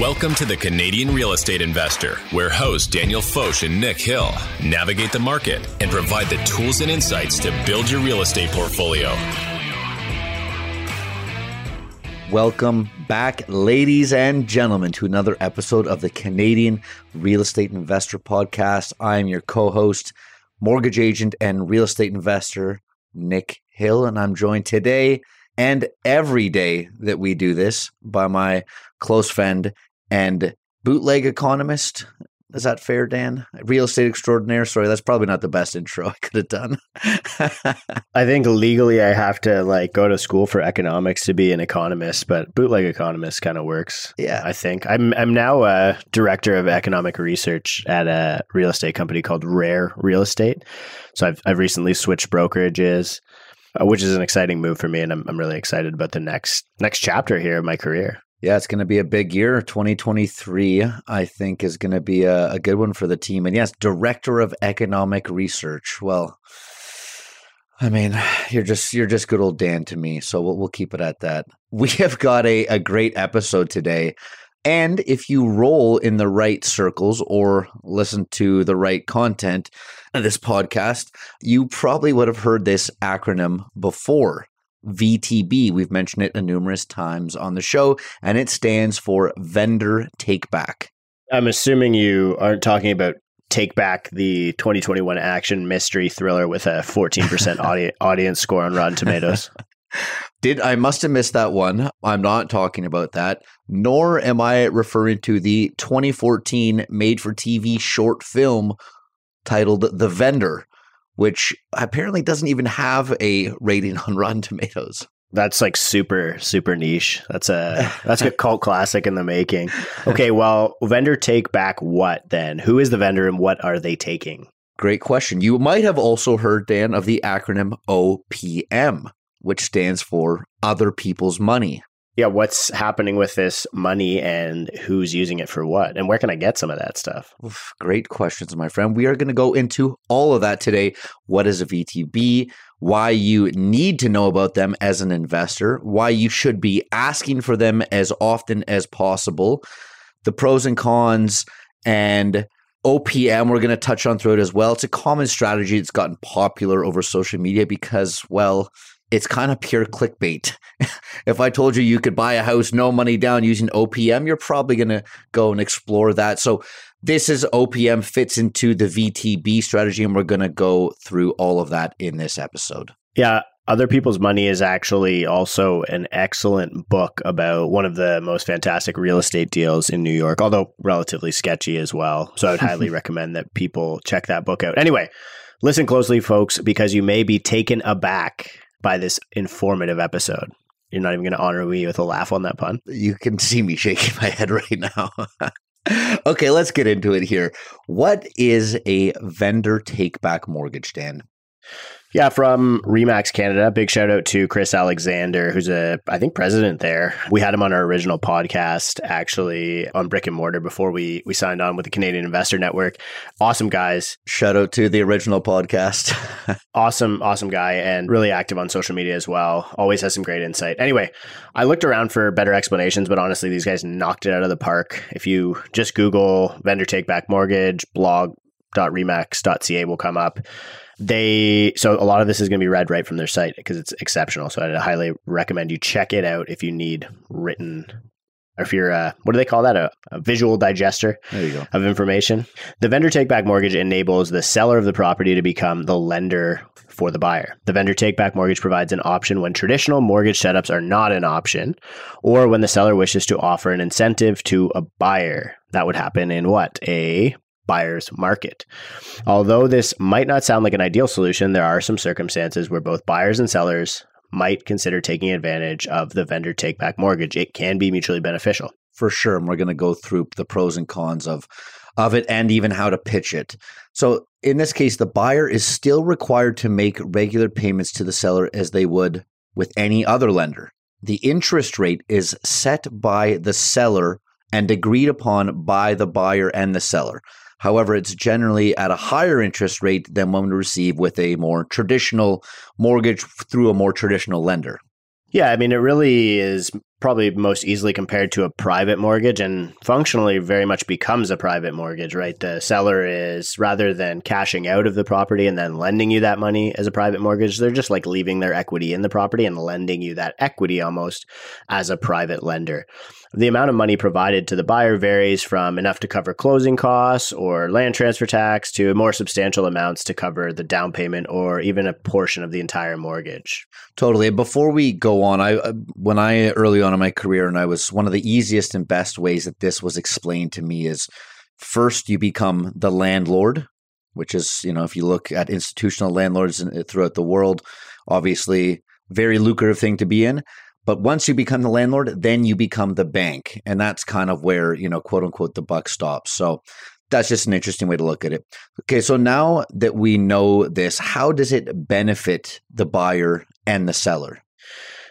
Welcome to the Canadian Real Estate Investor, where hosts Daniel Foch and Nick Hill navigate the market and provide the tools and insights to build your real estate portfolio. Welcome back, ladies and gentlemen, to another episode of the Canadian Real Estate Investor Podcast. I am your co host, mortgage agent, and real estate investor, Nick Hill, and I'm joined today and every day that we do this by my close friend and bootleg economist. Is that fair, Dan? Real estate extraordinaire. Sorry, that's probably not the best intro I could have done. I think legally I have to like go to school for economics to be an economist, but bootleg economist kind of works. Yeah. I think I'm I'm now a director of economic research at a real estate company called Rare Real Estate. So I've I've recently switched brokerages, uh, which is an exciting move for me, and I'm I'm really excited about the next next chapter here of my career. Yeah, it's going to be a big year. 2023, I think, is going to be a, a, good one for the team. And yes, director of economic research. Well, I mean, you're just you're just good old Dan to me. So we'll, we'll keep it at that. We have got a, a great episode today. And if you roll in the right circles or listen to the right content of this podcast, you probably would have heard this acronym before. VTB. We've mentioned it numerous times on the show, and it stands for Vendor Take Back. I'm assuming you aren't talking about Take Back the 2021 action mystery thriller with a 14% audi- audience score on Rotten Tomatoes. Did I must have missed that one? I'm not talking about that. Nor am I referring to the 2014 made for TV short film titled The Vendor, which apparently doesn't even have a rating on Rotten Tomatoes. That's like super super niche. That's a that's a cult classic in the making. Okay, well, vendor take back what then? Who is the vendor and what are they taking? Great question. You might have also heard Dan of the acronym OPM, which stands for other people's money. Yeah, what's happening with this money and who's using it for what? And where can I get some of that stuff? Oof, great questions, my friend. We are going to go into all of that today. What is a VTB? Why you need to know about them as an investor, why you should be asking for them as often as possible, the pros and cons, and OPM, we're going to touch on through it as well. It's a common strategy that's gotten popular over social media because, well, it's kind of pure clickbait. if I told you you could buy a house, no money down using OPM, you're probably going to go and explore that. So, this is OPM fits into the VTB strategy, and we're going to go through all of that in this episode. Yeah. Other People's Money is actually also an excellent book about one of the most fantastic real estate deals in New York, although relatively sketchy as well. So I would highly recommend that people check that book out. Anyway, listen closely, folks, because you may be taken aback by this informative episode. You're not even going to honor me with a laugh on that pun. You can see me shaking my head right now. okay, let's get into it here. What is a vendor take back mortgage, Dan? Yeah, from Remax Canada. Big shout out to Chris Alexander, who's a I think president there. We had him on our original podcast actually on brick and mortar before we we signed on with the Canadian Investor Network. Awesome guys. Shout out to the original podcast. awesome, awesome guy and really active on social media as well. Always has some great insight. Anyway, I looked around for better explanations, but honestly, these guys knocked it out of the park. If you just Google vendor take back mortgage blog.remax.ca will come up they so a lot of this is going to be read right from their site because it's exceptional. So I highly recommend you check it out if you need written or if you're a, what do they call that a, a visual digester of information. The vendor take back mortgage enables the seller of the property to become the lender for the buyer. The vendor take back mortgage provides an option when traditional mortgage setups are not an option or when the seller wishes to offer an incentive to a buyer. That would happen in what? A buyer's market. Although this might not sound like an ideal solution, there are some circumstances where both buyers and sellers might consider taking advantage of the vendor take back mortgage. It can be mutually beneficial. For sure. And we're going to go through the pros and cons of of it and even how to pitch it. So in this case, the buyer is still required to make regular payments to the seller as they would with any other lender. The interest rate is set by the seller and agreed upon by the buyer and the seller. However, it's generally at a higher interest rate than one would receive with a more traditional mortgage through a more traditional lender. Yeah, I mean, it really is probably most easily compared to a private mortgage and functionally very much becomes a private mortgage, right? The seller is rather than cashing out of the property and then lending you that money as a private mortgage, they're just like leaving their equity in the property and lending you that equity almost as a private lender. The amount of money provided to the buyer varies from enough to cover closing costs or land transfer tax to more substantial amounts to cover the down payment or even a portion of the entire mortgage. Totally. Before we go on, I uh, when I early on in my career, and I was one of the easiest and best ways that this was explained to me is first you become the landlord, which is you know if you look at institutional landlords throughout the world, obviously very lucrative thing to be in. But once you become the landlord, then you become the bank. And that's kind of where, you know, quote unquote, the buck stops. So that's just an interesting way to look at it. Okay, so now that we know this, how does it benefit the buyer and the seller?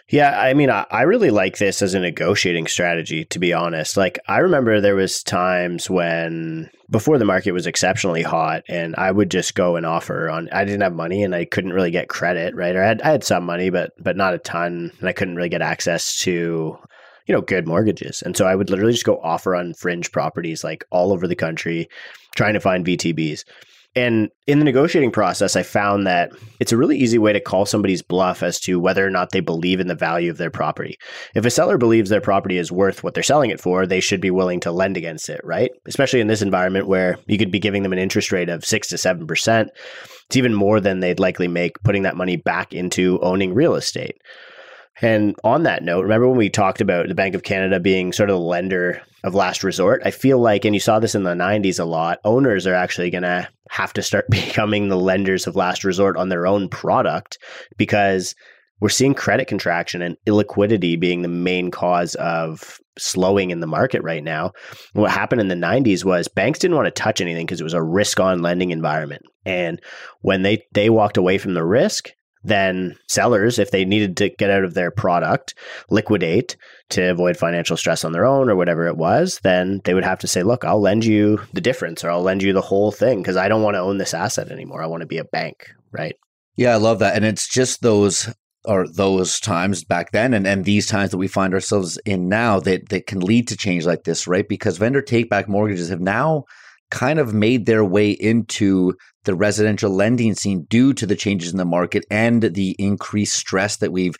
Yeah, I mean, I, I really like this as a negotiating strategy, to be honest. Like, I remember there was times when before the market was exceptionally hot, and I would just go and offer on. I didn't have money, and I couldn't really get credit, right? Or I had I had some money, but but not a ton, and I couldn't really get access to you know good mortgages, and so I would literally just go offer on fringe properties like all over the country, trying to find VTBs. And in the negotiating process, I found that it's a really easy way to call somebody's bluff as to whether or not they believe in the value of their property. If a seller believes their property is worth what they're selling it for, they should be willing to lend against it, right? Especially in this environment where you could be giving them an interest rate of six to 7%. It's even more than they'd likely make putting that money back into owning real estate. And on that note, remember when we talked about the Bank of Canada being sort of the lender of last resort? I feel like, and you saw this in the 90s a lot, owners are actually going to have to start becoming the lenders of last resort on their own product because we're seeing credit contraction and illiquidity being the main cause of slowing in the market right now. What happened in the 90s was banks didn't want to touch anything because it was a risk on lending environment. And when they they walked away from the risk, then sellers, if they needed to get out of their product, liquidate to avoid financial stress on their own or whatever it was, then they would have to say, look, I'll lend you the difference or I'll lend you the whole thing because I don't want to own this asset anymore. I want to be a bank, right? Yeah, I love that. And it's just those or those times back then and, and these times that we find ourselves in now that, that can lead to change like this, right? Because vendor take back mortgages have now kind of made their way into the residential lending scene due to the changes in the market and the increased stress that we've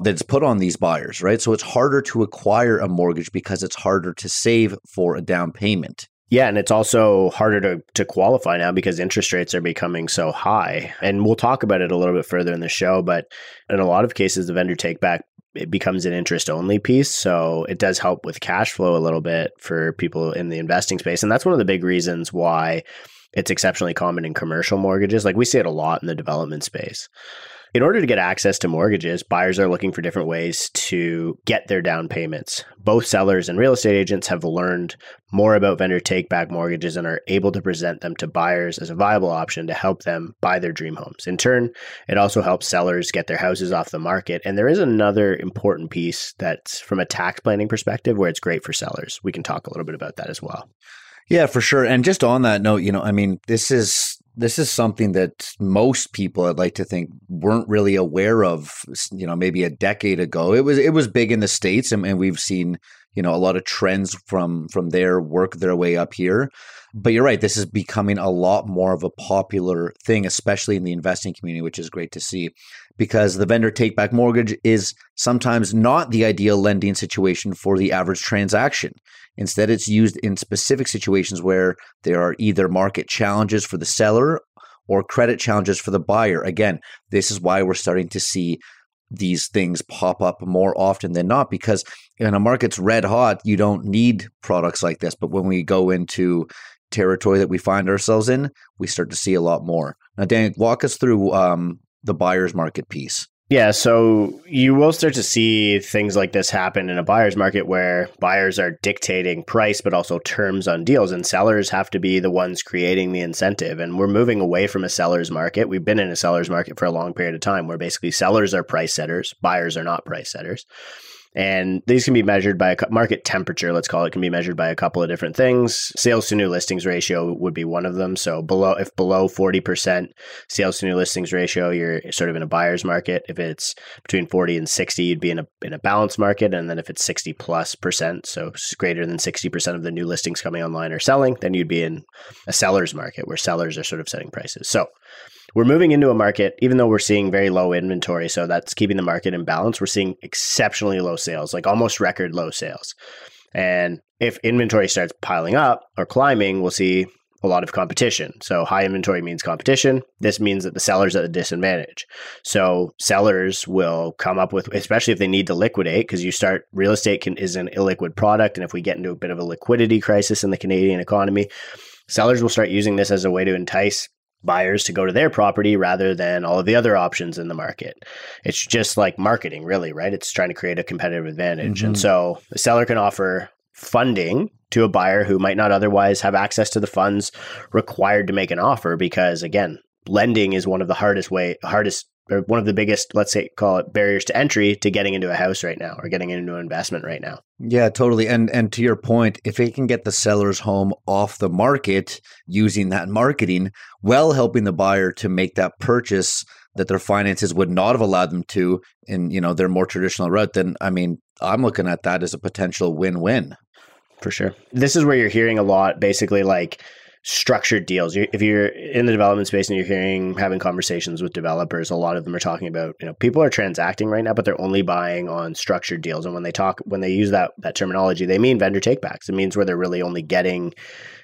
that's put on these buyers, right? So it's harder to acquire a mortgage because it's harder to save for a down payment. Yeah, and it's also harder to to qualify now because interest rates are becoming so high. And we'll talk about it a little bit further in the show, but in a lot of cases the vendor take back it becomes an interest only piece. So it does help with cash flow a little bit for people in the investing space. And that's one of the big reasons why it's exceptionally common in commercial mortgages. Like we see it a lot in the development space. In order to get access to mortgages, buyers are looking for different ways to get their down payments. Both sellers and real estate agents have learned more about vendor take back mortgages and are able to present them to buyers as a viable option to help them buy their dream homes. In turn, it also helps sellers get their houses off the market. And there is another important piece that's from a tax planning perspective where it's great for sellers. We can talk a little bit about that as well. Yeah, for sure. And just on that note, you know, I mean, this is this is something that most people I'd like to think weren't really aware of, you know, maybe a decade ago. It was it was big in the states and, and we've seen, you know, a lot of trends from from there work their way up here. But you're right, this is becoming a lot more of a popular thing, especially in the investing community, which is great to see because the vendor take back mortgage is sometimes not the ideal lending situation for the average transaction. Instead, it's used in specific situations where there are either market challenges for the seller or credit challenges for the buyer. Again, this is why we're starting to see these things pop up more often than not because in a market's red hot, you don't need products like this. But when we go into territory that we find ourselves in, we start to see a lot more. Now, Dan, walk us through um, the buyer's market piece. Yeah, so you will start to see things like this happen in a buyer's market where buyers are dictating price, but also terms on deals, and sellers have to be the ones creating the incentive. And we're moving away from a seller's market. We've been in a seller's market for a long period of time where basically sellers are price setters, buyers are not price setters. And these can be measured by a market temperature, let's call it, can be measured by a couple of different things. Sales to new listings ratio would be one of them. So below if below 40% sales to new listings ratio, you're sort of in a buyer's market. If it's between 40 and 60, you'd be in a in a balanced market. And then if it's 60 plus percent, so greater than 60% of the new listings coming online are selling, then you'd be in a seller's market where sellers are sort of setting prices. So we're moving into a market, even though we're seeing very low inventory, so that's keeping the market in balance. We're seeing exceptionally low sales, like almost record low sales. And if inventory starts piling up or climbing, we'll see a lot of competition. So high inventory means competition. This means that the seller's at a disadvantage. So sellers will come up with, especially if they need to liquidate, because you start real estate can, is an illiquid product, and if we get into a bit of a liquidity crisis in the Canadian economy, sellers will start using this as a way to entice buyers to go to their property rather than all of the other options in the market. It's just like marketing, really, right? It's trying to create a competitive advantage. Mm-hmm. And so the seller can offer funding to a buyer who might not otherwise have access to the funds required to make an offer because again, lending is one of the hardest way hardest one of the biggest, let's say, call it barriers to entry to getting into a house right now or getting into an investment right now. Yeah, totally. And and to your point, if it can get the seller's home off the market using that marketing, well helping the buyer to make that purchase that their finances would not have allowed them to in you know their more traditional route, then I mean, I'm looking at that as a potential win-win. For sure. This is where you're hearing a lot, basically like structured deals. If you're in the development space and you're hearing having conversations with developers, a lot of them are talking about you know people are transacting right now, but they're only buying on structured deals. And when they talk when they use that that terminology, they mean vendor takebacks. It means where they're really only getting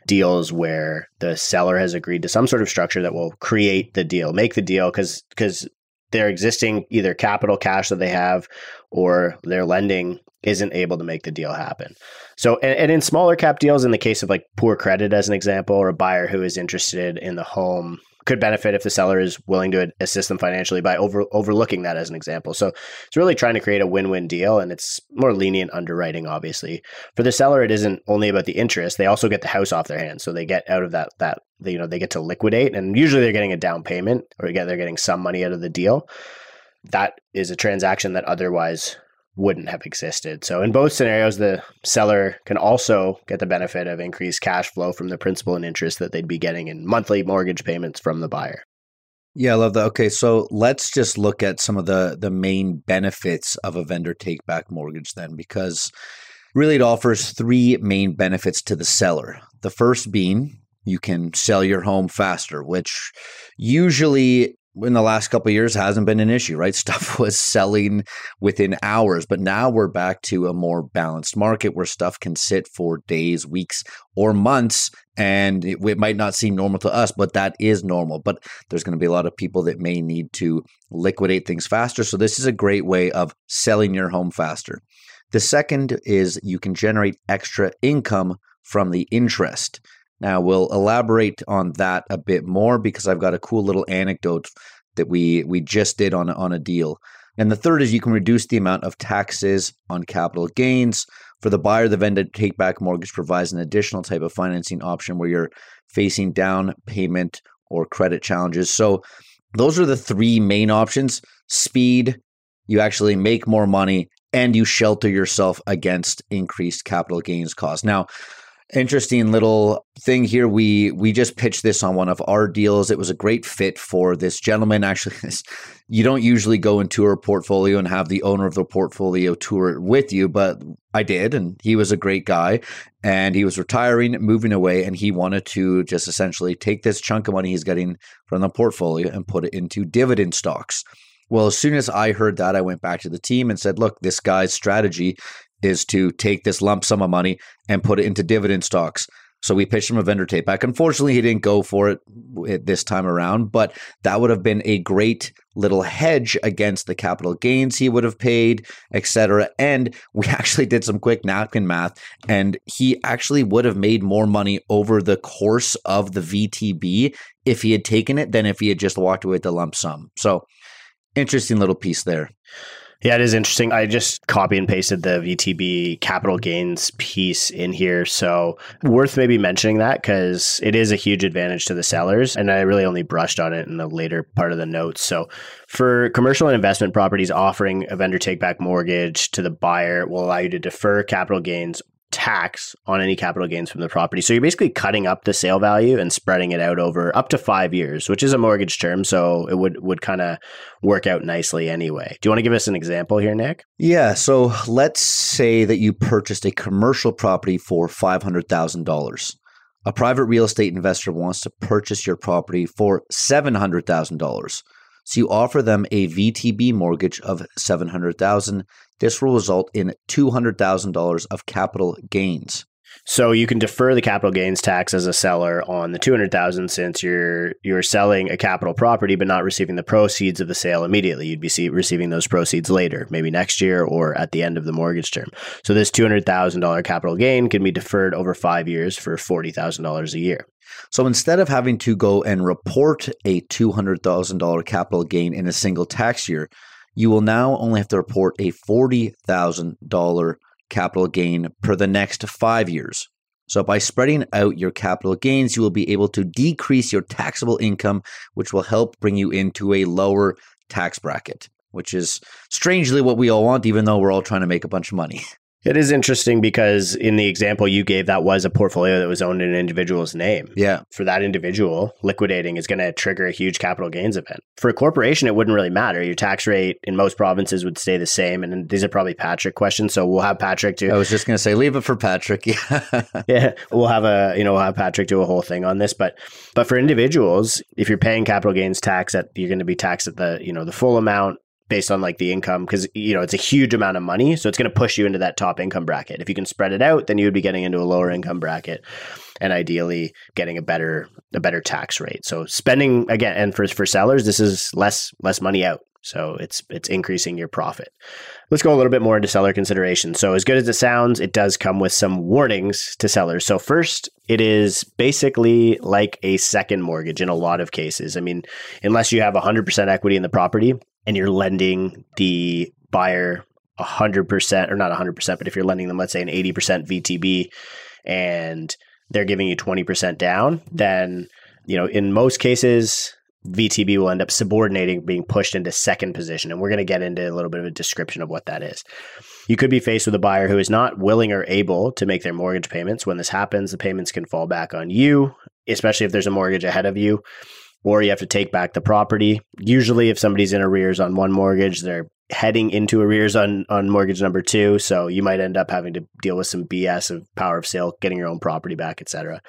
deals where the seller has agreed to some sort of structure that will create the deal, make the deal because because their existing either capital cash that they have or their lending isn't able to make the deal happen. So, and, and, in smaller cap deals, in the case of like poor credit as an example, or a buyer who is interested in the home could benefit if the seller is willing to assist them financially by over, overlooking that as an example. So it's really trying to create a win-win deal and it's more lenient underwriting obviously. For the seller it isn't only about the interest, they also get the house off their hands. So they get out of that that you know they get to liquidate and usually they're getting a down payment or again they're getting some money out of the deal. That is a transaction that otherwise wouldn't have existed. So in both scenarios, the seller can also get the benefit of increased cash flow from the principal and interest that they'd be getting in monthly mortgage payments from the buyer. Yeah, I love that. Okay, so let's just look at some of the the main benefits of a vendor take back mortgage then because really it offers three main benefits to the seller. The first being you can sell your home faster, which usually in the last couple years hasn't been an issue, right? Stuff was selling within hours, but now we're back to a more balanced market where stuff can sit for days, weeks, or months. And it, it might not seem normal to us, but that is normal. But there's going to be a lot of people that may need to liquidate things faster. So, this is a great way of selling your home faster. The second is you can generate extra income from the interest. Now, we'll elaborate on that a bit more because I've got a cool little anecdote that we we just did on on a deal. And the third is you can reduce the amount of taxes on capital gains. For the buyer, the vendor take back mortgage provides an additional type of financing option where you're facing down payment or credit challenges. So those are the three main options. Speed, you actually make more money and you shelter yourself against increased capital gains costs. Now, interesting little thing here. We we just pitched this on one of our deals. It was a great fit for this gentleman. Actually you don't usually go and tour a portfolio and have the owner of the portfolio tour it with you but i did and he was a great guy and he was retiring moving away and he wanted to just essentially take this chunk of money he's getting from the portfolio and put it into dividend stocks. Well, as soon as I heard that, I went back to the team and said, look, this guy's strategy is to take this lump sum of money and put it into dividend stocks. So we pitched him a vendor take back. Unfortunately, he didn't go for it this time around, but that would have been a great little hedge against the capital gains he would have paid, etc. And we actually did some quick napkin math, and he actually would have made more money over the course of the VTB if he had taken it than if he had just walked away with the lump sum. So interesting little piece there. Yeah, it is interesting. I just copy and pasted the VTB capital gains piece in here. So, worth maybe mentioning that because it is a huge advantage to the sellers. And I really only brushed on it in the later part of the notes. So, for commercial and investment properties, offering a vendor take back mortgage to the buyer will allow you to defer capital gains tax on any capital gains from the property. So you're basically cutting up the sale value and spreading it out over up to five years, which is a mortgage term. So it would would kind of work out nicely anyway. Do you want to give us an example here, Nick? Yeah. So let's say that you purchased a commercial property for five hundred thousand dollars. A private real estate investor wants to purchase your property for seven hundred thousand dollars. So you offer them a VTB mortgage of 700,000. This will result in $200,000 of capital gains. So you can defer the capital gains tax as a seller on the 200,000 since you're you're selling a capital property but not receiving the proceeds of the sale immediately. You'd be see, receiving those proceeds later, maybe next year or at the end of the mortgage term. So this $200,000 capital gain can be deferred over 5 years for $40,000 a year. So instead of having to go and report a $200,000 capital gain in a single tax year, you will now only have to report a $40,000 capital gain per the next five years. So, by spreading out your capital gains, you will be able to decrease your taxable income, which will help bring you into a lower tax bracket, which is strangely what we all want, even though we're all trying to make a bunch of money. It is interesting because in the example you gave, that was a portfolio that was owned in an individual's name. Yeah. For that individual, liquidating is going to trigger a huge capital gains event. For a corporation, it wouldn't really matter. Your tax rate in most provinces would stay the same. And these are probably Patrick questions. So we'll have Patrick do. I was just going to say, leave it for Patrick. Yeah. yeah. We'll have a, you know, we'll have Patrick do a whole thing on this. But, but for individuals, if you're paying capital gains tax at, you're going to be taxed at the, you know, the full amount based on like the income because you know it's a huge amount of money so it's going to push you into that top income bracket if you can spread it out then you would be getting into a lower income bracket and ideally getting a better a better tax rate so spending again and for for sellers this is less less money out so it's it's increasing your profit. Let's go a little bit more into seller consideration. So as good as it sounds, it does come with some warnings to sellers. So first, it is basically like a second mortgage in a lot of cases. I mean, unless you have 100% equity in the property, and you're lending the buyer 100% or not 100% but if you're lending them let's say an 80% VTB and they're giving you 20% down then you know in most cases VTB will end up subordinating being pushed into second position and we're going to get into a little bit of a description of what that is. You could be faced with a buyer who is not willing or able to make their mortgage payments. When this happens, the payments can fall back on you, especially if there's a mortgage ahead of you or you have to take back the property. Usually, if somebody's in arrears on one mortgage, they're heading into arrears on on mortgage number two. So you might end up having to deal with some BS of power of sale, getting your own property back, etc.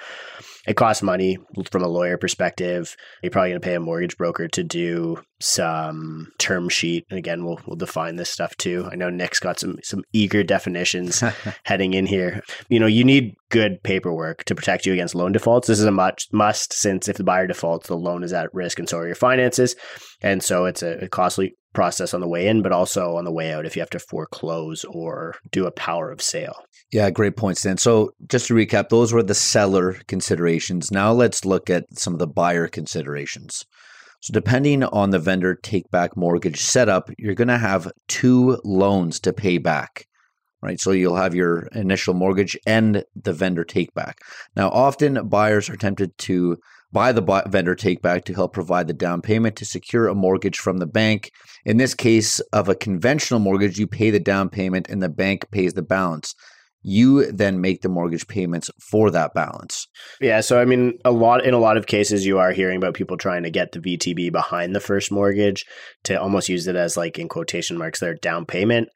It costs money from a lawyer perspective. You're probably going to pay a mortgage broker to do some term sheet. And again, we'll we'll define this stuff too. I know Nick's got some some eager definitions heading in here. You know, you need good paperwork to protect you against loan defaults. This is a much must since if the buyer defaults, the loan is at risk, and so are your finances. And so it's a, a costly process on the way in, but also on the way out if you have to foreclose or do a power of sale. Yeah, great points, Dan. So just to recap, those were the seller considerations. Now let's look at some of the buyer considerations. So depending on the vendor take back mortgage setup, you're going to have two loans to pay back. Right. So you'll have your initial mortgage and the vendor take back. Now, often buyers are tempted to buy the vendor take back to help provide the down payment to secure a mortgage from the bank. In this case of a conventional mortgage, you pay the down payment and the bank pays the balance. You then make the mortgage payments for that balance. Yeah, so I mean, a lot in a lot of cases, you are hearing about people trying to get the VTB behind the first mortgage to almost use it as like in quotation marks their down payment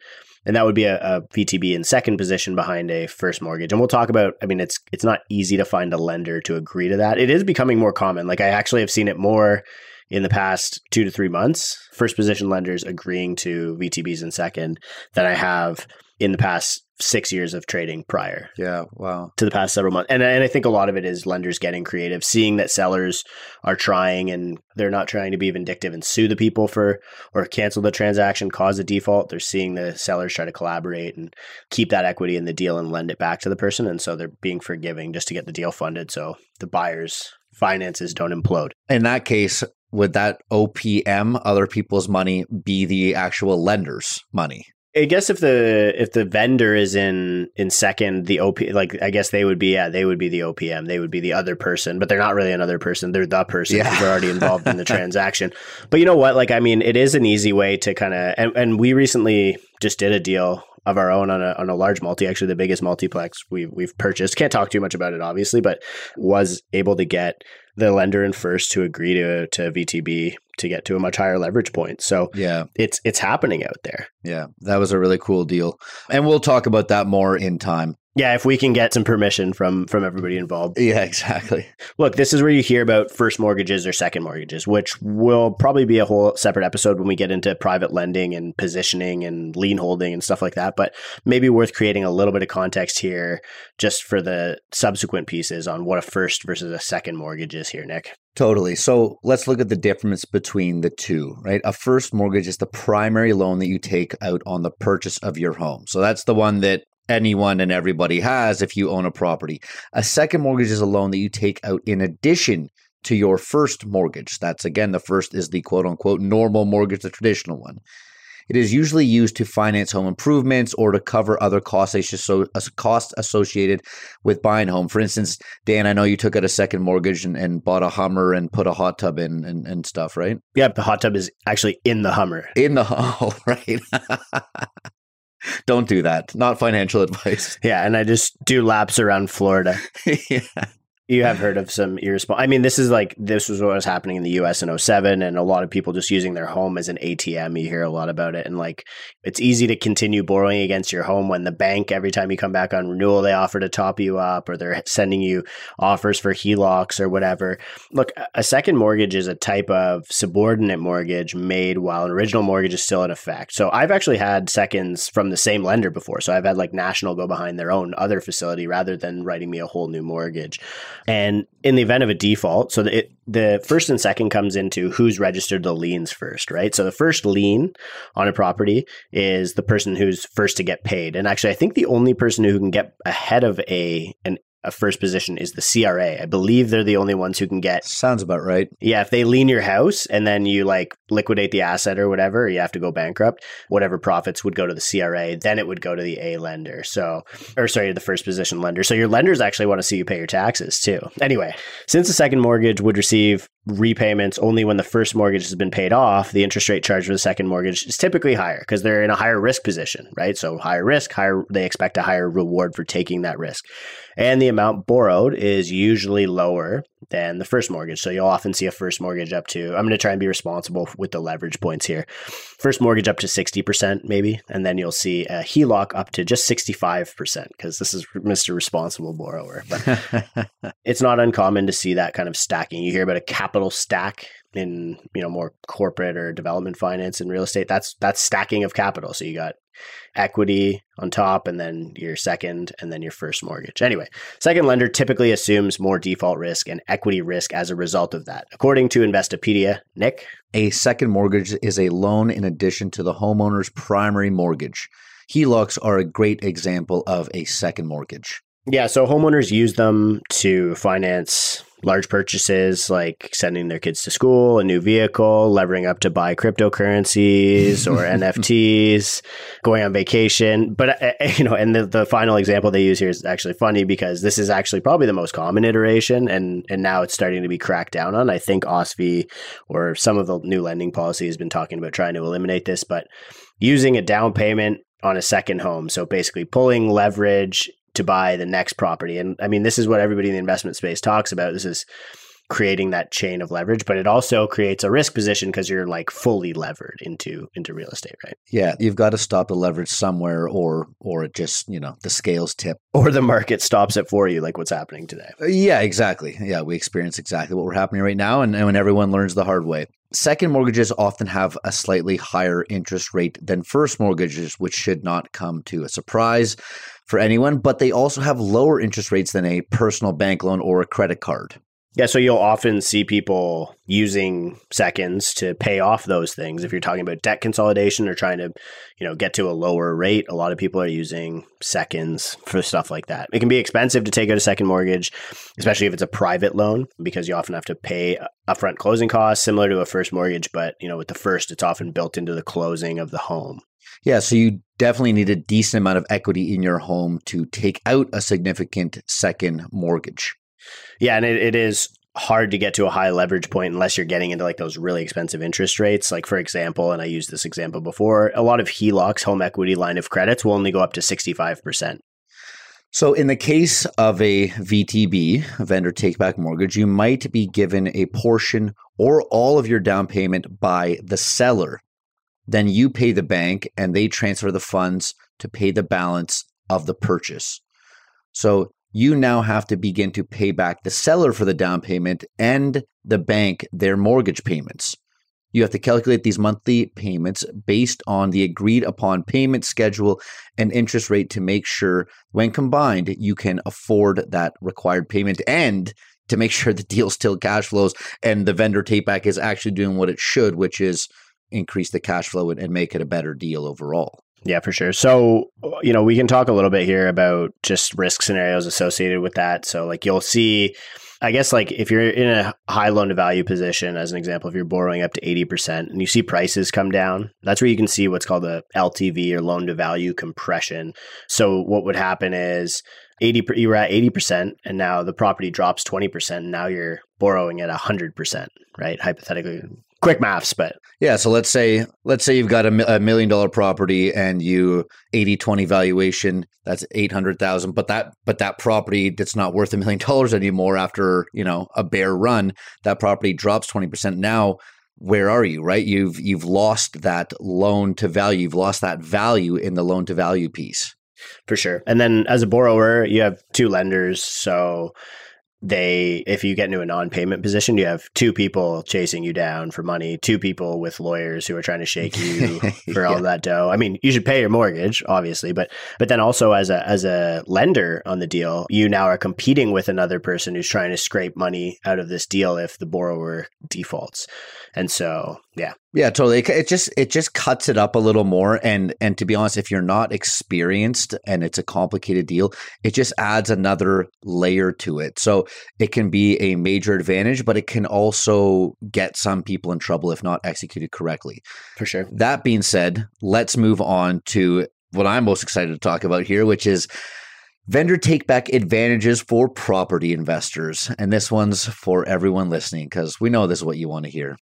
and that would be a, a, VTB in second position behind a first mortgage. And we'll talk about. I mean, it's it's not easy to find a lender to agree to that. It is becoming more common. Like I actually have seen it more in the past two to three months. First position lenders agreeing to VTBs in second than I have in the past six years of trading prior. Yeah, wow. To the past several months. And, and I think a lot of it is lenders getting creative, seeing that sellers are trying and they're not trying to be vindictive and sue the people for or cancel the transaction, cause a default. They're seeing the sellers try to collaborate and keep that equity in the deal and lend it back to the person. And so they're being forgiving just to get the deal funded so the buyer's finances don't implode. In that case, would that OPM, other people's money, be the actual lender's money? I guess if the if the vendor is in in second, the OP like I guess they would be yeah they would be the OPM they would be the other person, but they're not really another person. They're the person Yeah. they're already involved in the transaction. But you know what? Like I mean, it is an easy way to kind of and, and we recently just did a deal of our own on a on a large multi, actually the biggest multiplex we've we've purchased. Can't talk too much about it, obviously, but was able to get the lender in first to agree to to VTB to get to a much higher leverage point. So Yeah, it's it's happening out there. yeah, that was a really cool deal, and we'll talk about that more in time. Yeah, if we can get some permission from from everybody involved. Yeah, exactly. Look, this is where you hear about first mortgages or second mortgages, which will probably be a whole separate episode when we get into private lending and positioning and lien holding and stuff like that. But maybe worth creating a little bit of context here just for the subsequent pieces on what a first versus a second mortgage is here, Nick. Totally. So let's look at the difference between the two, right? A first mortgage is the primary loan that you take out on the purchase of your home. So that's the one that anyone and everybody has if you own a property. A second mortgage is a loan that you take out in addition to your first mortgage. That's again, the first is the quote unquote normal mortgage, the traditional one. It is usually used to finance home improvements or to cover other costs, asso- costs associated with buying a home. For instance, Dan, I know you took out a second mortgage and, and bought a Hummer and put a hot tub in and, and stuff, right? Yeah, the hot tub is actually in the Hummer. In the oh, right. Don't do that. Not financial advice. Yeah, and I just do laps around Florida. yeah. You have heard of some irresponsible. I mean, this is like this was what was happening in the U.S. in 07, and a lot of people just using their home as an ATM. You hear a lot about it, and like it's easy to continue borrowing against your home when the bank every time you come back on renewal they offer to top you up, or they're sending you offers for HELOCs or whatever. Look, a second mortgage is a type of subordinate mortgage made while an original mortgage is still in effect. So I've actually had seconds from the same lender before. So I've had like National go behind their own other facility rather than writing me a whole new mortgage. And in the event of a default, so the, it, the first and second comes into who's registered the liens first, right? So the first lien on a property is the person who's first to get paid. And actually, I think the only person who can get ahead of a an a first position is the CRA. I believe they're the only ones who can get Sounds about right. yeah, if they lien your house and then you like liquidate the asset or whatever, or you have to go bankrupt, whatever profits would go to the CRA, then it would go to the A lender. So, or sorry, the first position lender. So your lenders actually want to see you pay your taxes too. Anyway, since the second mortgage would receive repayments only when the first mortgage has been paid off, the interest rate charged for the second mortgage is typically higher because they're in a higher risk position, right? So higher risk, higher they expect a higher reward for taking that risk. And the amount borrowed is usually lower than the first mortgage. So you'll often see a first mortgage up to I'm going to try and be responsible with the leverage points here. First mortgage up to 60% maybe, and then you'll see a HELOC up to just 65% because this is Mr. Responsible Borrower. But it's not uncommon to see that kind of stacking. You hear about a capital stack in, you know, more corporate or development finance and real estate. That's that's stacking of capital. So you got equity on top and then your second and then your first mortgage. Anyway, second lender typically assumes more default risk and equity risk as a result of that. According to Investopedia, Nick, A second mortgage is a loan in addition to the homeowner's primary mortgage. HELOCs are a great example of a second mortgage. Yeah, so homeowners use them to finance large purchases like sending their kids to school, a new vehicle, levering up to buy cryptocurrencies or NFTs, going on vacation. But uh, you know, and the, the final example they use here is actually funny because this is actually probably the most common iteration, and and now it's starting to be cracked down on. I think OSFI or some of the new lending policy has been talking about trying to eliminate this, but using a down payment on a second home, so basically pulling leverage to buy the next property. And I mean, this is what everybody in the investment space talks about. This is creating that chain of leverage, but it also creates a risk position because you're like fully levered into into real estate, right? Yeah, you've got to stop the leverage somewhere or or it just, you know, the scales tip. Or the market stops it for you, like what's happening today. Uh, Yeah, exactly. Yeah, we experience exactly what we're happening right now and, and when everyone learns the hard way. Second mortgages often have a slightly higher interest rate than first mortgages, which should not come to a surprise for anyone, but they also have lower interest rates than a personal bank loan or a credit card. Yeah, so you'll often see people using seconds to pay off those things. If you're talking about debt consolidation or trying to, you know, get to a lower rate, a lot of people are using seconds for stuff like that. It can be expensive to take out a second mortgage, especially if it's a private loan, because you often have to pay upfront closing costs similar to a first mortgage, but you know, with the first it's often built into the closing of the home. Yeah, so you definitely need a decent amount of equity in your home to take out a significant second mortgage. Yeah, and it, it is hard to get to a high leverage point unless you're getting into like those really expensive interest rates. Like for example, and I used this example before, a lot of HELOCs, home equity line of credits, will only go up to 65%. So, in the case of a VTB, a vendor take back mortgage, you might be given a portion or all of your down payment by the seller. Then you pay the bank and they transfer the funds to pay the balance of the purchase. So, you now have to begin to pay back the seller for the down payment and the bank their mortgage payments. You have to calculate these monthly payments based on the agreed upon payment schedule and interest rate to make sure, when combined, you can afford that required payment and to make sure the deal still cash flows and the vendor take back is actually doing what it should, which is increase the cash flow and make it a better deal overall. Yeah, for sure. So, you know, we can talk a little bit here about just risk scenarios associated with that. So, like, you'll see, I guess, like, if you're in a high loan to value position, as an example, if you're borrowing up to 80% and you see prices come down, that's where you can see what's called a LTV or loan to value compression. So, what would happen is, 80 you were at 80% and now the property drops 20% and now you're borrowing at 100% right hypothetically quick maths, but yeah. So let's say let's say you've got a, a million dollar property and you 80 20 valuation. That's eight hundred thousand. But that but that property that's not worth a million dollars anymore after you know a bear run. That property drops twenty percent now. Where are you? Right? You've you've lost that loan to value. You've lost that value in the loan to value piece. For sure. And then as a borrower, you have two lenders. So they if you get into a non-payment position you have two people chasing you down for money two people with lawyers who are trying to shake you for all that dough. I mean you should pay your mortgage obviously but but then also as a as a lender on the deal you now are competing with another person who's trying to scrape money out of this deal if the borrower defaults. And so yeah yeah, totally. It just it just cuts it up a little more, and and to be honest, if you're not experienced and it's a complicated deal, it just adds another layer to it. So it can be a major advantage, but it can also get some people in trouble if not executed correctly. For sure. That being said, let's move on to what I'm most excited to talk about here, which is vendor take back advantages for property investors. And this one's for everyone listening because we know this is what you want to hear.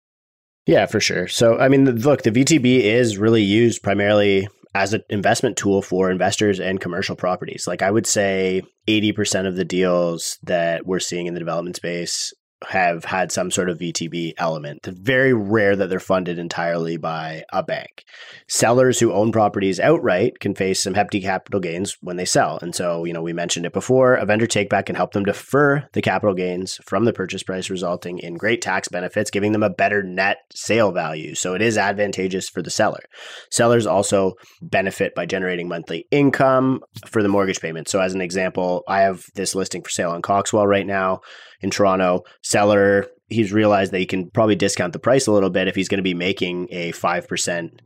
Yeah, for sure. So, I mean, look, the VTB is really used primarily as an investment tool for investors and commercial properties. Like I would say 80% of the deals that we're seeing in the development space have had some sort of VTB element. It's very rare that they're funded entirely by a bank. Sellers who own properties outright can face some hefty capital gains when they sell. And so, you know, we mentioned it before, a vendor takeback can help them defer the capital gains from the purchase price, resulting in great tax benefits, giving them a better net sale value. So it is advantageous for the seller. Sellers also benefit by generating monthly income for the mortgage payment. So as an example, I have this listing for sale on Coxwell right now in Toronto. Seller, he's realized that he can probably discount the price a little bit if he's going to be making a 5%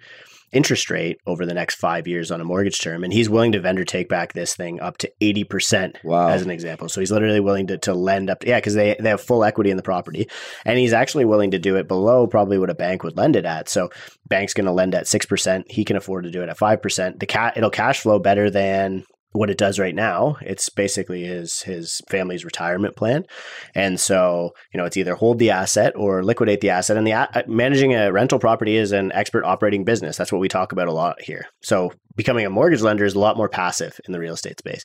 interest rate over the next five years on a mortgage term. And he's willing to vendor take back this thing up to 80% wow. as an example. So he's literally willing to, to lend up. To, yeah, because they, they have full equity in the property. And he's actually willing to do it below probably what a bank would lend it at. So bank's going to lend at 6%. He can afford to do it at 5%. The cat, it'll cash flow better than what it does right now. It's basically his his family's retirement plan, and so you know it's either hold the asset or liquidate the asset. And the a- uh, managing a rental property is an expert operating business. That's what we talk about a lot here. So becoming a mortgage lender is a lot more passive in the real estate space.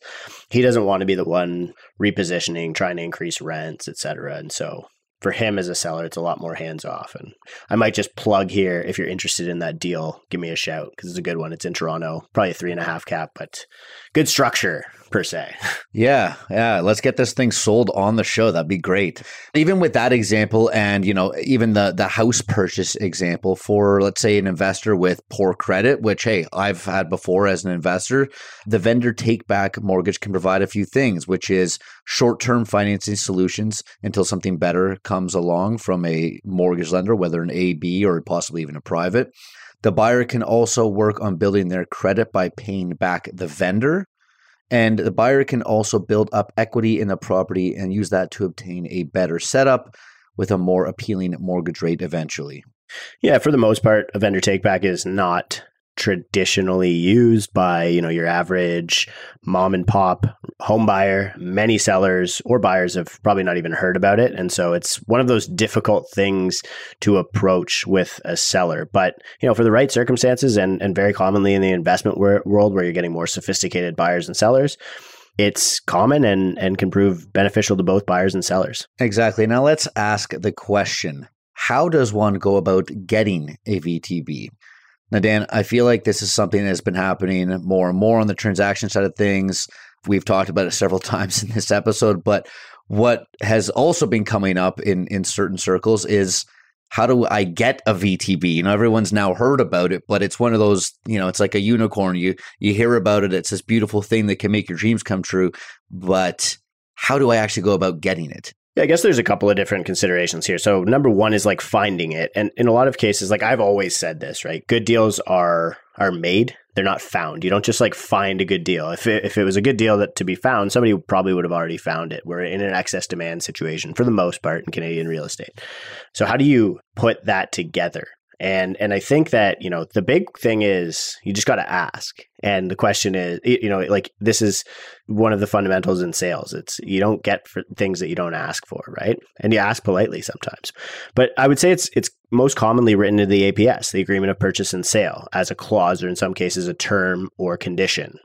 He doesn't want to be the one repositioning, trying to increase rents, et cetera. And so for him as a seller, it's a lot more hands off. And I might just plug here if you're interested in that deal, give me a shout because it's a good one. It's in Toronto, probably a three and a half cap, but good structure per se. Yeah, yeah. Let's get this thing sold on the show. That'd be great. Even with that example, and you know, even the the house purchase example for let's say an investor with poor credit, which hey, I've had before as an investor, the vendor take back mortgage can provide a few things, which is short term financing solutions until something better comes along from a mortgage lender, whether an A, B, or possibly even a private. The buyer can also work on building their credit by paying back the vendor and the buyer can also build up equity in the property and use that to obtain a better setup with a more appealing mortgage rate eventually. Yeah, for the most part, a vendor takeback is not traditionally used by you know your average mom and pop home buyer. Many sellers or buyers have probably not even heard about it. And so it's one of those difficult things to approach with a seller. But you know for the right circumstances and and very commonly in the investment world where you're getting more sophisticated buyers and sellers it's common and and can prove beneficial to both buyers and sellers. Exactly. Now let's ask the question how does one go about getting a VTB? Now, Dan, I feel like this is something that's been happening more and more on the transaction side of things. We've talked about it several times in this episode, but what has also been coming up in in certain circles is how do I get a VTB? You know, everyone's now heard about it, but it's one of those, you know, it's like a unicorn. You you hear about it, it's this beautiful thing that can make your dreams come true, but how do I actually go about getting it? Yeah, I guess there's a couple of different considerations here. So, number one is like finding it. And in a lot of cases, like I've always said this, right? Good deals are are made, they're not found. You don't just like find a good deal. If it, if it was a good deal that to be found, somebody probably would have already found it. We're in an excess demand situation for the most part in Canadian real estate. So, how do you put that together? And and I think that, you know, the big thing is you just got to ask. And the question is, you know, like this is one of the fundamentals in sales. It's you don't get things that you don't ask for, right? And you ask politely sometimes. But I would say it's it's most commonly written in the APS, the agreement of purchase and sale, as a clause or in some cases a term or condition.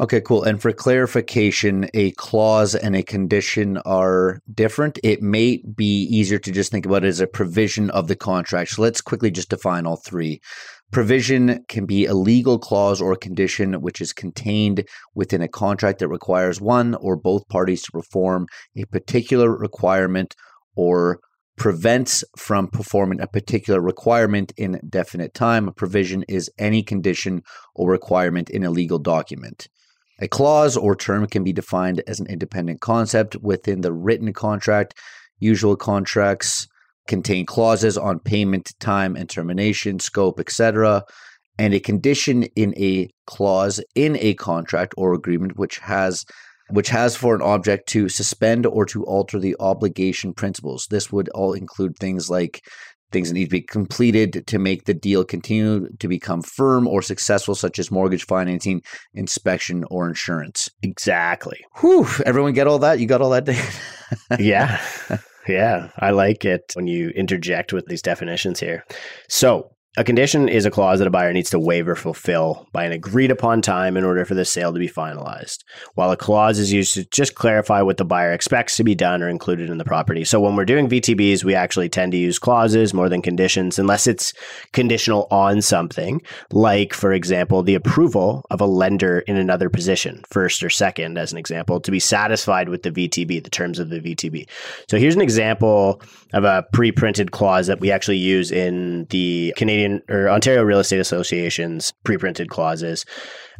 Okay, cool. And for clarification, a clause and a condition are different. It may be easier to just think about it as a provision of the contract. So let's quickly just define all three. Provision can be a legal clause or condition which is contained within a contract that requires one or both parties to perform a particular requirement or prevents from performing a particular requirement in definite time. A provision is any condition or requirement in a legal document. A clause or term can be defined as an independent concept within the written contract. Usual contracts contain clauses on payment, time, and termination, scope, etc., and a condition in a clause in a contract or agreement which has which has for an object to suspend or to alter the obligation principles. This would all include things like things that need to be completed to make the deal continue to become firm or successful, such as mortgage financing, inspection, or insurance. Exactly. Whew. Everyone get all that? You got all that? yeah. Yeah. I like it when you interject with these definitions here. So, a condition is a clause that a buyer needs to waive or fulfill by an agreed upon time in order for the sale to be finalized, while a clause is used to just clarify what the buyer expects to be done or included in the property. So when we're doing VTBs, we actually tend to use clauses more than conditions, unless it's conditional on something, like, for example, the approval of a lender in another position, first or second, as an example, to be satisfied with the VTB, the terms of the VTB. So here's an example of a pre printed clause that we actually use in the Canadian Canadian or Ontario Real Estate Association's pre-printed clauses.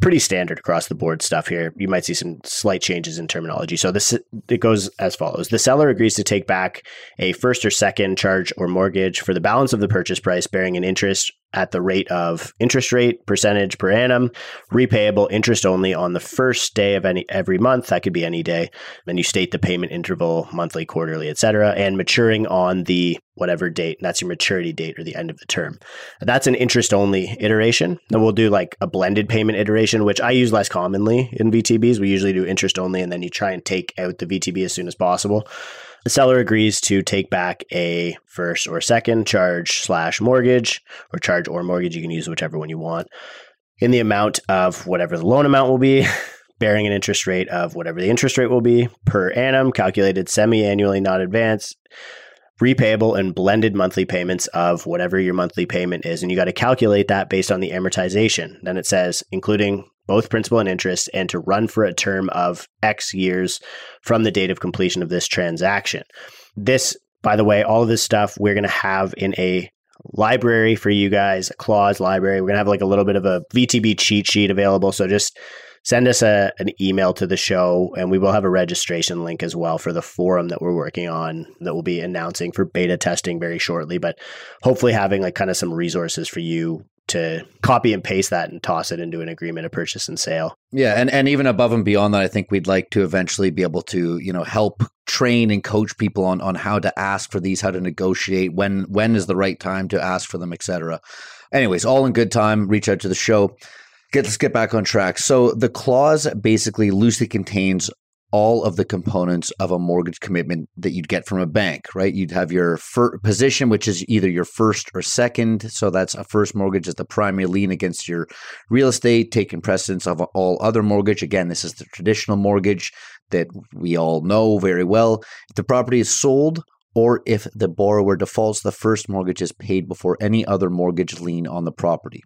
Pretty standard across the board stuff here. You might see some slight changes in terminology. So this it goes as follows: the seller agrees to take back a first or second charge or mortgage for the balance of the purchase price, bearing an interest at the rate of interest rate percentage per annum, repayable interest only on the first day of any every month. That could be any day. Then you state the payment interval, monthly, quarterly, etc., and maturing on the whatever date. That's your maturity date or the end of the term. That's an interest only iteration. Then we'll do like a blended payment iteration, which I use less commonly in VTBs. We usually do interest only, and then you try and take out the VTB as soon as possible. The seller agrees to take back a first or second charge slash mortgage or charge or mortgage. You can use whichever one you want in the amount of whatever the loan amount will be, bearing an interest rate of whatever the interest rate will be per annum, calculated semi annually, not advance repayable and blended monthly payments of whatever your monthly payment is. And you got to calculate that based on the amortization. Then it says, including both principal and interest, and to run for a term of X years from the date of completion of this transaction. This, by the way, all of this stuff we're going to have in a library for you guys, a clause library. We're going to have like a little bit of a VTB cheat sheet available. So just send us a, an email to the show and we will have a registration link as well for the forum that we're working on that we'll be announcing for beta testing very shortly but hopefully having like kind of some resources for you to copy and paste that and toss it into an agreement of purchase and sale. Yeah, and, and even above and beyond that, I think we'd like to eventually be able to, you know, help train and coach people on on how to ask for these, how to negotiate, when when is the right time to ask for them, etc. Anyways, all in good time. Reach out to the show. Get, let's get back on track. So the clause basically loosely contains all of the components of a mortgage commitment that you'd get from a bank, right? You'd have your fir- position, which is either your first or second. So that's a first mortgage as the primary lien against your real estate, taking precedence of all other mortgage. Again, this is the traditional mortgage that we all know very well. If the property is sold, or if the borrower defaults, the first mortgage is paid before any other mortgage lien on the property.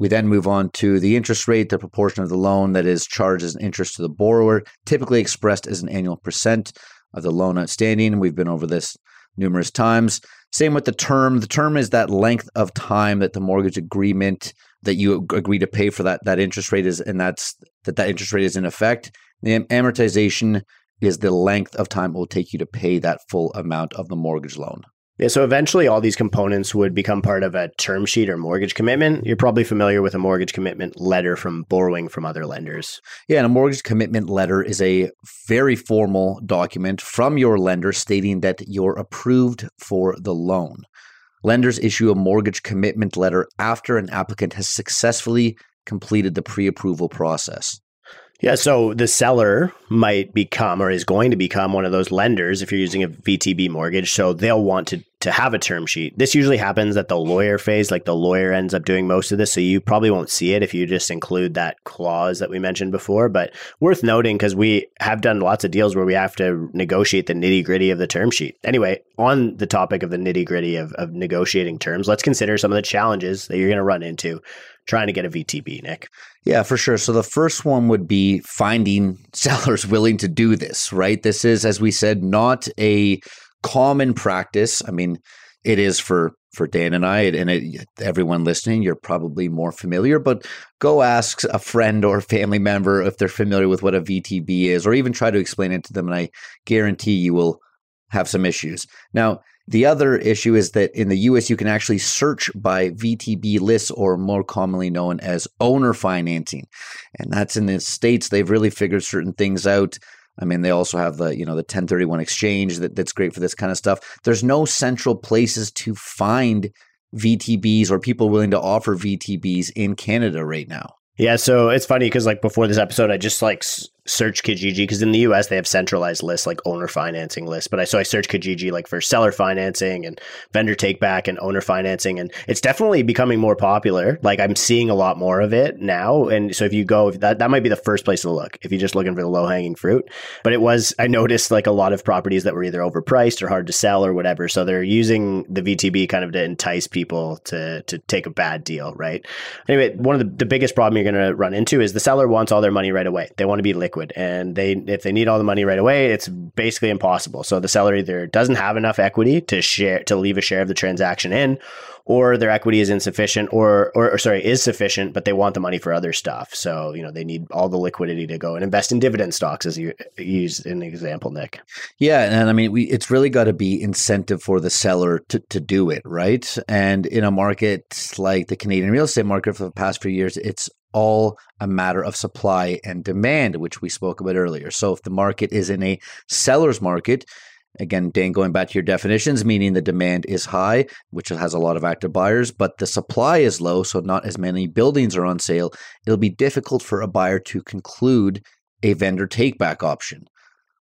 We then move on to the interest rate, the proportion of the loan that is charged as an interest to the borrower, typically expressed as an annual percent of the loan outstanding. We've been over this numerous times. Same with the term. The term is that length of time that the mortgage agreement that you agree to pay for that that interest rate is, and that's that that interest rate is in effect. The amortization is the length of time it will take you to pay that full amount of the mortgage loan. Yeah, so eventually all these components would become part of a term sheet or mortgage commitment. You're probably familiar with a mortgage commitment letter from borrowing from other lenders. Yeah, and a mortgage commitment letter is a very formal document from your lender stating that you're approved for the loan. Lenders issue a mortgage commitment letter after an applicant has successfully completed the pre approval process. Yeah, so the seller might become or is going to become one of those lenders if you're using a VTB mortgage. So they'll want to to have a term sheet. This usually happens at the lawyer phase, like the lawyer ends up doing most of this. So you probably won't see it if you just include that clause that we mentioned before. But worth noting because we have done lots of deals where we have to negotiate the nitty gritty of the term sheet. Anyway, on the topic of the nitty gritty of, of negotiating terms, let's consider some of the challenges that you're going to run into trying to get a VTB, Nick. Yeah, for sure. So the first one would be finding sellers willing to do this, right? This is, as we said, not a common practice. I mean, it is for for Dan and I, and it, everyone listening, you're probably more familiar. But go ask a friend or family member if they're familiar with what a VTB is, or even try to explain it to them, and I guarantee you will have some issues. Now, the other issue is that in the US, you can actually search by VTB lists, or more commonly known as owner financing. And that's in the States, they've really figured certain things out. I mean, they also have the, you know, the 1031 exchange that, that's great for this kind of stuff. There's no central places to find VTBs or people willing to offer VTBs in Canada right now. Yeah, so it's funny because like before this episode, I just like search Kijiji because in the US they have centralized lists like owner financing lists. But I so I search Kijiji like for seller financing and vendor take back and owner financing, and it's definitely becoming more popular. Like I'm seeing a lot more of it now. And so if you go, that that might be the first place to look if you're just looking for the low hanging fruit. But it was I noticed like a lot of properties that were either overpriced or hard to sell or whatever. So they're using the VTB kind of to entice people to to take a bad deal, right? Anyway, one of the, the biggest problem you're going to run into is the seller wants all their money right away. They want to be liquid liquid. And they if they need all the money right away it's basically impossible. So the seller either doesn't have enough equity to share to leave a share of the transaction in or their equity is insufficient or, or, or sorry is sufficient but they want the money for other stuff. So you know they need all the liquidity to go and invest in dividend stocks as you used an example nick. Yeah and i mean we it's really got to be incentive for the seller to, to do it right? And in a market like the canadian real estate market for the past few years it's all a matter of supply and demand, which we spoke about earlier. So if the market is in a seller's market, again, Dan, going back to your definitions, meaning the demand is high, which has a lot of active buyers, but the supply is low, so not as many buildings are on sale, it'll be difficult for a buyer to conclude a vendor take back option.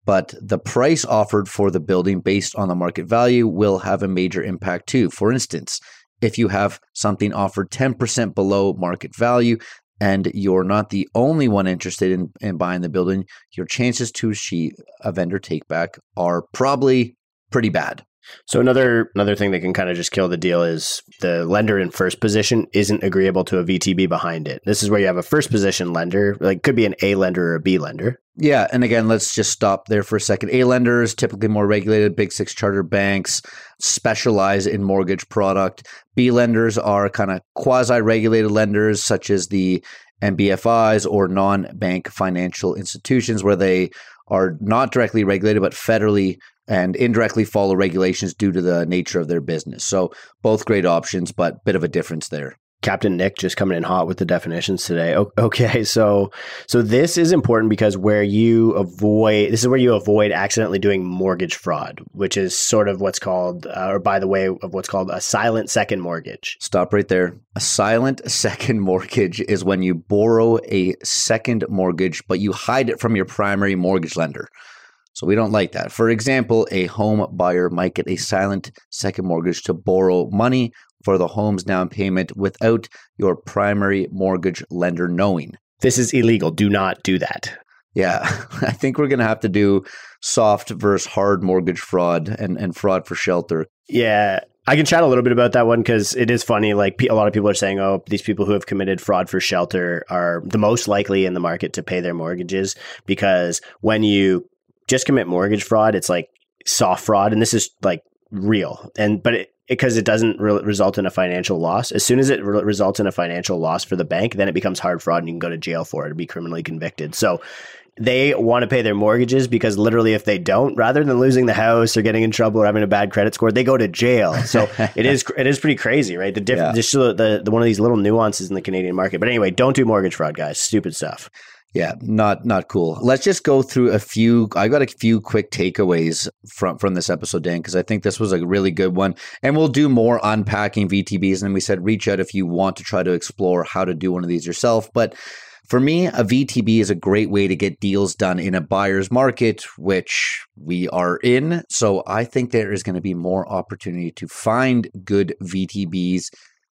But the price offered for the building based on the market value will have a major impact too. For instance, if you have something offered 10% below market value, and you're not the only one interested in, in buying the building, your chances to achieve a vendor take back are probably pretty bad. So another another thing that can kind of just kill the deal is the lender in first position isn't agreeable to a VTB behind it. This is where you have a first position lender, like could be an A lender or a B lender. Yeah, and again, let's just stop there for a second. A lenders, typically more regulated, big six charter banks specialize in mortgage product. B lenders are kind of quasi regulated lenders, such as the NBFIs or non bank financial institutions, where they are not directly regulated but federally and indirectly follow regulations due to the nature of their business. So both great options, but bit of a difference there. Captain Nick just coming in hot with the definitions today. Okay, so so this is important because where you avoid this is where you avoid accidentally doing mortgage fraud, which is sort of what's called, uh, or by the way, of what's called a silent second mortgage. Stop right there. A silent second mortgage is when you borrow a second mortgage, but you hide it from your primary mortgage lender. So we don't like that. For example, a home buyer might get a silent second mortgage to borrow money for the home's down payment without your primary mortgage lender knowing. This is illegal. Do not do that. Yeah, I think we're going to have to do soft versus hard mortgage fraud and, and fraud for shelter. Yeah, I can chat a little bit about that one because it is funny. Like a lot of people are saying, oh, these people who have committed fraud for shelter are the most likely in the market to pay their mortgages because when you just commit mortgage fraud, it's like soft fraud, and this is like real. And but it, because it doesn't re- result in a financial loss. As soon as it re- results in a financial loss for the bank, then it becomes hard fraud, and you can go to jail for it or be criminally convicted. So they want to pay their mortgages because literally if they don't rather than losing the house or getting in trouble or having a bad credit score they go to jail so it is it is pretty crazy right the different yeah. just the, the one of these little nuances in the canadian market but anyway don't do mortgage fraud guys stupid stuff yeah, not not cool. Let's just go through a few. I got a few quick takeaways from from this episode, Dan, because I think this was a really good one. And we'll do more unpacking VTBs. And we said reach out if you want to try to explore how to do one of these yourself. But for me, a VTB is a great way to get deals done in a buyer's market, which we are in. So I think there is going to be more opportunity to find good VTBs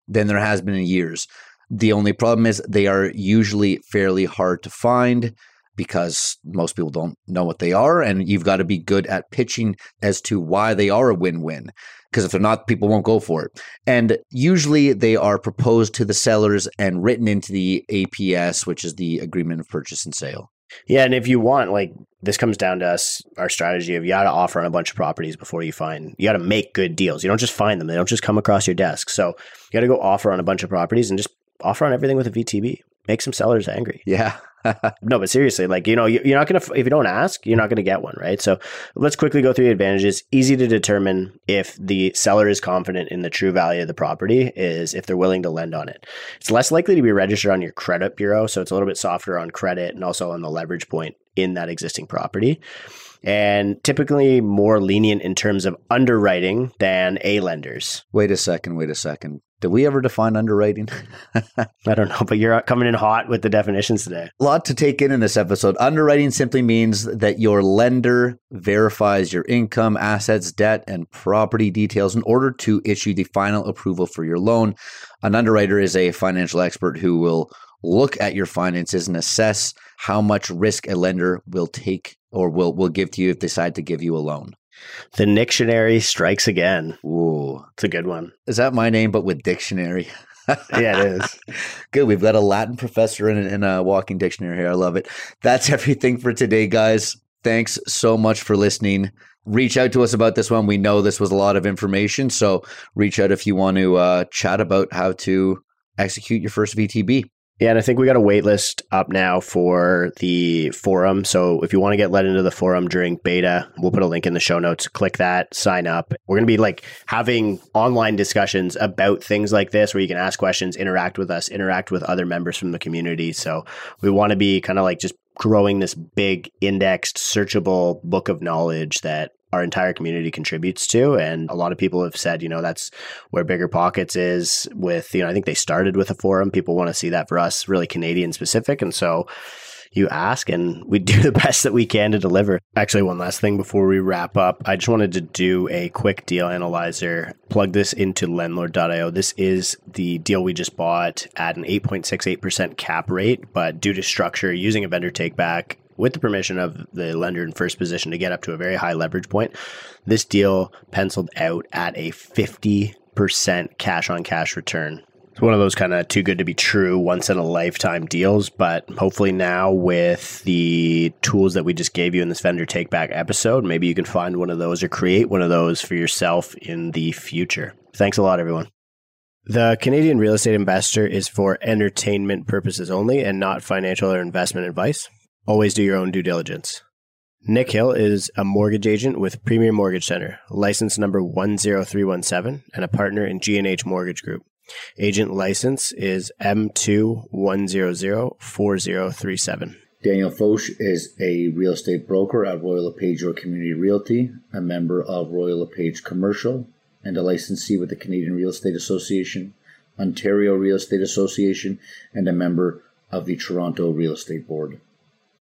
than there has been in years. The only problem is they are usually fairly hard to find because most people don't know what they are. And you've got to be good at pitching as to why they are a win win. Because if they're not, people won't go for it. And usually they are proposed to the sellers and written into the APS, which is the agreement of purchase and sale. Yeah, and if you want, like this comes down to us, our strategy of you got to offer on a bunch of properties before you find. You got to make good deals. You don't just find them; they don't just come across your desk. So you got to go offer on a bunch of properties and just offer on everything with a VTB. Make some sellers angry. Yeah. no, but seriously, like, you know, you're not going to, if you don't ask, you're not going to get one, right? So let's quickly go through the advantages. Easy to determine if the seller is confident in the true value of the property is if they're willing to lend on it. It's less likely to be registered on your credit bureau. So it's a little bit softer on credit and also on the leverage point in that existing property and typically more lenient in terms of underwriting than A lenders. Wait a second, wait a second. Did we ever define underwriting? I don't know, but you're coming in hot with the definitions today. A lot to take in in this episode. Underwriting simply means that your lender verifies your income, assets, debt, and property details in order to issue the final approval for your loan. An underwriter is a financial expert who will look at your finances and assess how much risk a lender will take or will, will give to you if they decide to give you a loan. The dictionary strikes again. Ooh. It's a good one. Is that my name, but with dictionary? yeah, it is. Good. We've got a Latin professor in, in a walking dictionary here. I love it. That's everything for today, guys. Thanks so much for listening. Reach out to us about this one. We know this was a lot of information. So reach out if you want to uh, chat about how to execute your first VTB. Yeah, and I think we got a wait list up now for the forum. So if you want to get let into the forum during beta, we'll put a link in the show notes. Click that, sign up. We're going to be like having online discussions about things like this where you can ask questions, interact with us, interact with other members from the community. So we want to be kind of like just growing this big indexed searchable book of knowledge that our entire community contributes to. And a lot of people have said, you know, that's where Bigger Pockets is with, you know, I think they started with a forum. People want to see that for us, really Canadian specific. And so you ask and we do the best that we can to deliver. Actually, one last thing before we wrap up, I just wanted to do a quick deal analyzer, plug this into lendlord.io. This is the deal we just bought at an 8.68% cap rate, but due to structure using a vendor take back, with the permission of the lender in first position to get up to a very high leverage point. This deal penciled out at a 50% cash on cash return. It's one of those kind of too good to be true, once in a lifetime deals. But hopefully, now with the tools that we just gave you in this vendor take back episode, maybe you can find one of those or create one of those for yourself in the future. Thanks a lot, everyone. The Canadian real estate investor is for entertainment purposes only and not financial or investment advice. Always do your own due diligence. Nick Hill is a mortgage agent with Premier Mortgage Center, license number 10317, and a partner in G&H Mortgage Group. Agent license is M21004037. Daniel Foch is a real estate broker at Royal LePage or Community Realty, a member of Royal LePage Commercial, and a licensee with the Canadian Real Estate Association, Ontario Real Estate Association, and a member of the Toronto Real Estate Board.